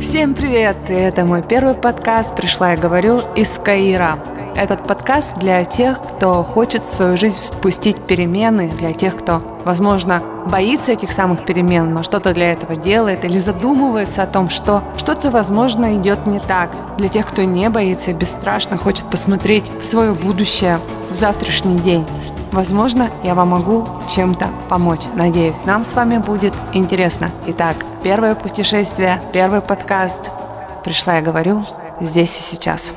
Всем привет! И это мой первый подкаст «Пришла и говорю» из Каира. Этот подкаст для тех, кто хочет в свою жизнь спустить перемены, для тех, кто, возможно, боится этих самых перемен, но что-то для этого делает или задумывается о том, что что-то, возможно, идет не так. Для тех, кто не боится и бесстрашно хочет посмотреть в свое будущее, в завтрашний день. Возможно, я вам могу чем-то помочь. Надеюсь, нам с вами будет интересно. Итак, первое путешествие, первый подкаст. Пришла я говорю здесь и сейчас.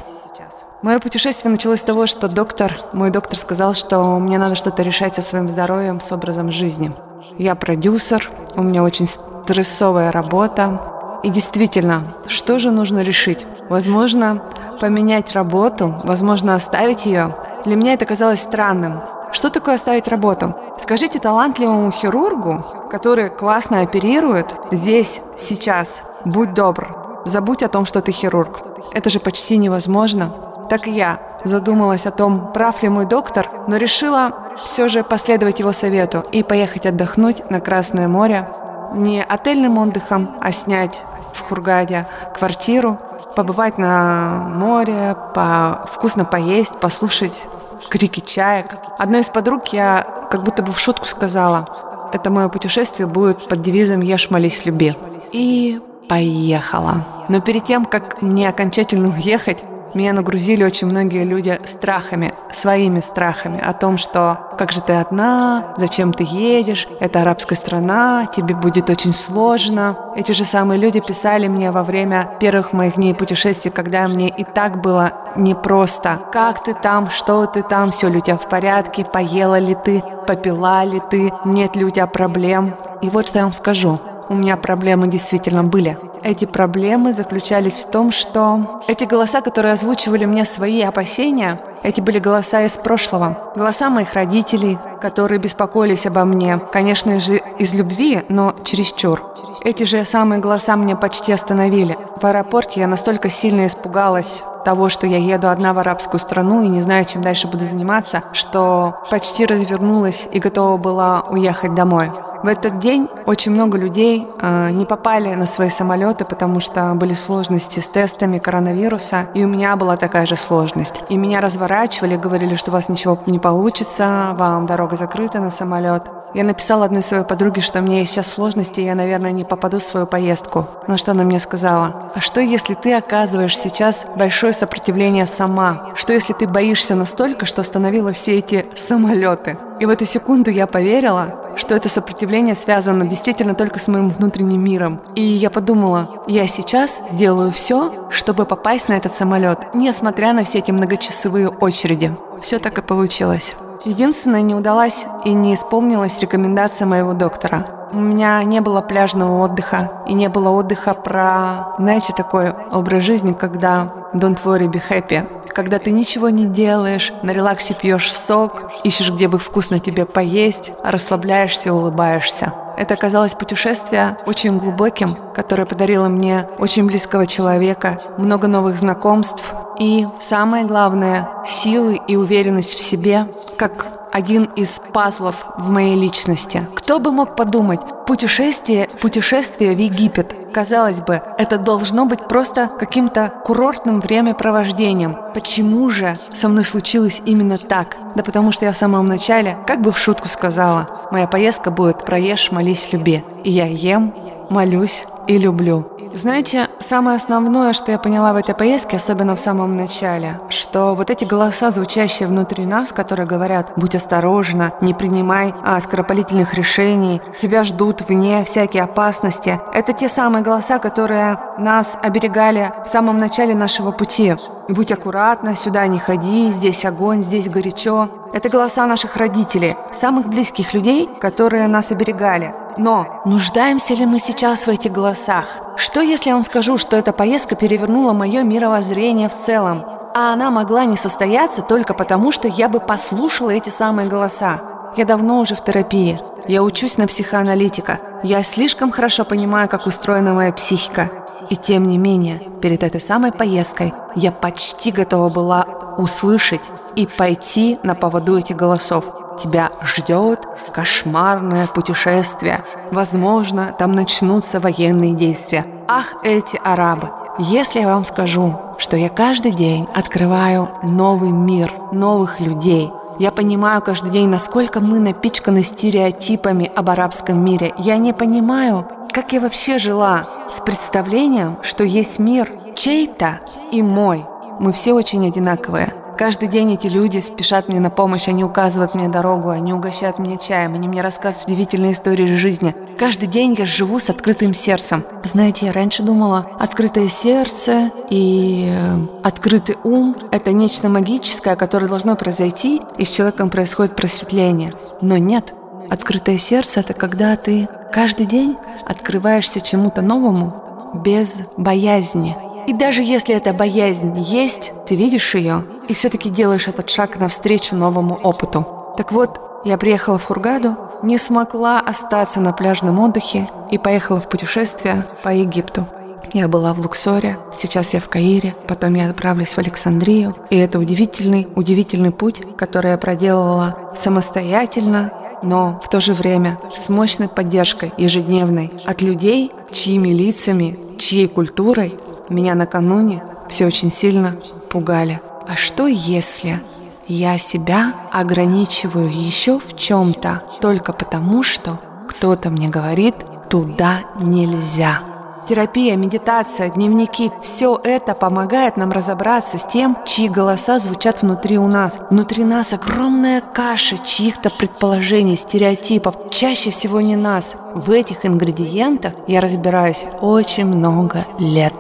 Мое путешествие началось с того, что доктор, мой доктор сказал, что мне надо что-то решать со своим здоровьем, с образом жизни. Я продюсер, у меня очень стрессовая работа. И действительно, что же нужно решить? Возможно, поменять работу, возможно, оставить ее. Для меня это казалось странным. Что такое оставить работу? Скажите талантливому хирургу, который классно оперирует, здесь, сейчас, будь добр, забудь о том, что ты хирург. Это же почти невозможно. Так и я задумалась о том, прав ли мой доктор, но решила все же последовать его совету и поехать отдохнуть на Красное море. Не отельным отдыхом, а снять в Хургаде квартиру, побывать на море, по вкусно поесть, послушать крики чаек. Одной из подруг я как будто бы в шутку сказала, это мое путешествие будет под девизом «Ешь, молись, люби». И поехала. Но перед тем, как мне окончательно уехать, меня нагрузили очень многие люди страхами, своими страхами о том, что как же ты одна, зачем ты едешь, это арабская страна, тебе будет очень сложно. Эти же самые люди писали мне во время первых моих дней путешествий, когда мне и так было непросто. Как ты там, что ты там, все ли у тебя в порядке, поела ли ты, попила ли ты, нет ли у тебя проблем. И вот что я вам скажу. У меня проблемы действительно были. Эти проблемы заключались в том, что эти голоса, которые озвучивали мне свои опасения, эти были голоса из прошлого. Голоса моих родителей, которые беспокоились обо мне. Конечно же, из любви, но чересчур. Эти же самые голоса меня почти остановили. В аэропорте я настолько сильно испугалась того, что я еду одна в арабскую страну и не знаю, чем дальше буду заниматься, что почти развернулась и готова была уехать домой. В этот день очень много людей э, не попали на свои самолеты, потому что были сложности с тестами коронавируса, и у меня была такая же сложность. И меня разворачивали, говорили, что у вас ничего не получится, вам дорога закрыта на самолет. Я написала одной своей подруге, что у меня есть сейчас сложности, и я, наверное, не попаду в свою поездку. На что она мне сказала, а что если ты оказываешь сейчас сопротивление сама? Что если ты боишься настолько, что остановила все эти самолеты? И в эту секунду я поверила, что это сопротивление связано действительно только с моим внутренним миром. И я подумала, я сейчас сделаю все, чтобы попасть на этот самолет, несмотря на все эти многочасовые очереди. Все так и получилось. Единственное, не удалась и не исполнилась рекомендация моего доктора. У меня не было пляжного отдыха и не было отдыха про, знаете, такой образ жизни, когда don't worry, be happy когда ты ничего не делаешь, на релаксе пьешь сок, ищешь, где бы вкусно тебе поесть, расслабляешься, улыбаешься. Это оказалось путешествие очень глубоким, которое подарило мне очень близкого человека, много новых знакомств и, самое главное, силы и уверенность в себе, как один из пазлов в моей личности. Кто бы мог подумать, путешествие, путешествие в Египет. Казалось бы, это должно быть просто каким-то курортным времяпровождением. Почему же со мной случилось именно так? Да потому что я в самом начале, как бы в шутку сказала, моя поездка будет «Проешь, молись, люби». И я ем, молюсь и люблю. Знаете, самое основное, что я поняла в этой поездке, особенно в самом начале, что вот эти голоса, звучащие внутри нас, которые говорят «будь осторожна, не принимай а, скоропалительных решений, тебя ждут вне всякие опасности», это те самые голоса, которые нас оберегали в самом начале нашего пути. «Будь аккуратна, сюда не ходи, здесь огонь, здесь горячо». Это голоса наших родителей, самых близких людей, которые нас оберегали. Но нуждаемся ли мы сейчас в этих голосах? Что если я вам скажу, что эта поездка перевернула мое мировоззрение в целом, а она могла не состояться только потому, что я бы послушала эти самые голоса? Я давно уже в терапии. Я учусь на психоаналитика. Я слишком хорошо понимаю, как устроена моя психика. И тем не менее, перед этой самой поездкой я почти готова была услышать и пойти на поводу этих голосов. Тебя ждет кошмарное путешествие. Возможно, там начнутся военные действия. Ах, эти арабы! Если я вам скажу, что я каждый день открываю новый мир, новых людей, я понимаю каждый день, насколько мы напичканы стереотипами об арабском мире. Я не понимаю, как я вообще жила с представлением, что есть мир чей-то и мой. Мы все очень одинаковые. Каждый день эти люди спешат мне на помощь, они указывают мне дорогу, они угощают меня чаем, они мне рассказывают удивительные истории жизни. Каждый день я живу с открытым сердцем. Знаете, я раньше думала, открытое сердце и э, открытый ум – это нечто магическое, которое должно произойти, и с человеком происходит просветление. Но нет. Открытое сердце – это когда ты каждый день открываешься чему-то новому без боязни – и даже если эта боязнь есть, ты видишь ее и все-таки делаешь этот шаг навстречу новому опыту. Так вот, я приехала в Хургаду, не смогла остаться на пляжном отдыхе и поехала в путешествие по Египту. Я была в Луксоре, сейчас я в Каире, потом я отправлюсь в Александрию. И это удивительный, удивительный путь, который я проделала самостоятельно, но в то же время с мощной поддержкой ежедневной от людей, чьими лицами, чьей культурой меня накануне все очень сильно пугали. А что если я себя ограничиваю еще в чем-то только потому, что кто-то мне говорит, туда нельзя. Терапия, медитация, дневники – все это помогает нам разобраться с тем, чьи голоса звучат внутри у нас. Внутри нас огромная каша чьих-то предположений, стереотипов. Чаще всего не нас. В этих ингредиентах я разбираюсь очень много лет.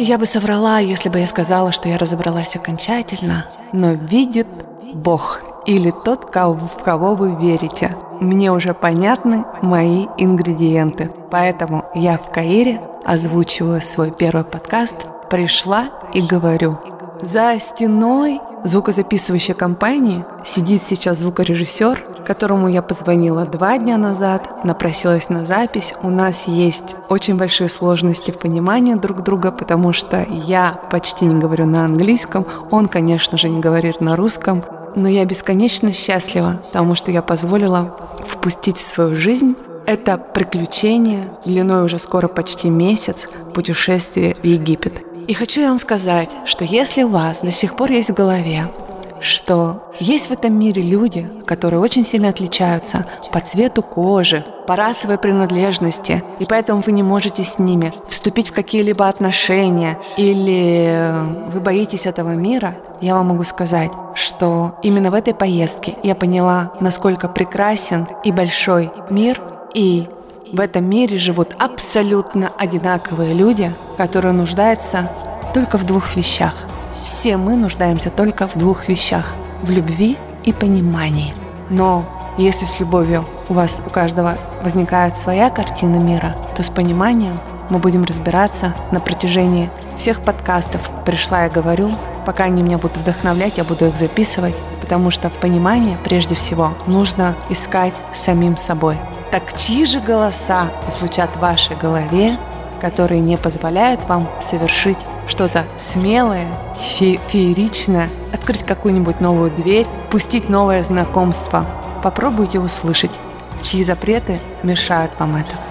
Я бы соврала, если бы я сказала, что я разобралась окончательно, но видит Бог или тот, в кого вы верите. Мне уже понятны мои ингредиенты. Поэтому я в Каире озвучиваю свой первый подкаст «Пришла и говорю». За стеной звукозаписывающей компании сидит сейчас звукорежиссер, которому я позвонила два дня назад, напросилась на запись. У нас есть очень большие сложности в понимании друг друга, потому что я почти не говорю на английском, он, конечно же, не говорит на русском, но я бесконечно счастлива, потому что я позволила впустить в свою жизнь это приключение длиной уже скоро почти месяц путешествие в Египет. И хочу я вам сказать, что если у вас до сих пор есть в голове, что есть в этом мире люди, которые очень сильно отличаются по цвету кожи, по расовой принадлежности, и поэтому вы не можете с ними вступить в какие-либо отношения, или вы боитесь этого мира, я вам могу сказать, что именно в этой поездке я поняла, насколько прекрасен и большой мир, и в этом мире живут абсолютно одинаковые люди, которые нуждаются только в двух вещах. Все мы нуждаемся только в двух вещах – в любви и понимании. Но если с любовью у вас у каждого возникает своя картина мира, то с пониманием мы будем разбираться на протяжении всех подкастов «Пришла я говорю». Пока они меня будут вдохновлять, я буду их записывать, потому что в понимании прежде всего нужно искать самим собой – так чьи же голоса звучат в вашей голове, которые не позволяют вам совершить что-то смелое, фе фееричное, открыть какую-нибудь новую дверь, пустить новое знакомство? Попробуйте услышать, чьи запреты мешают вам это.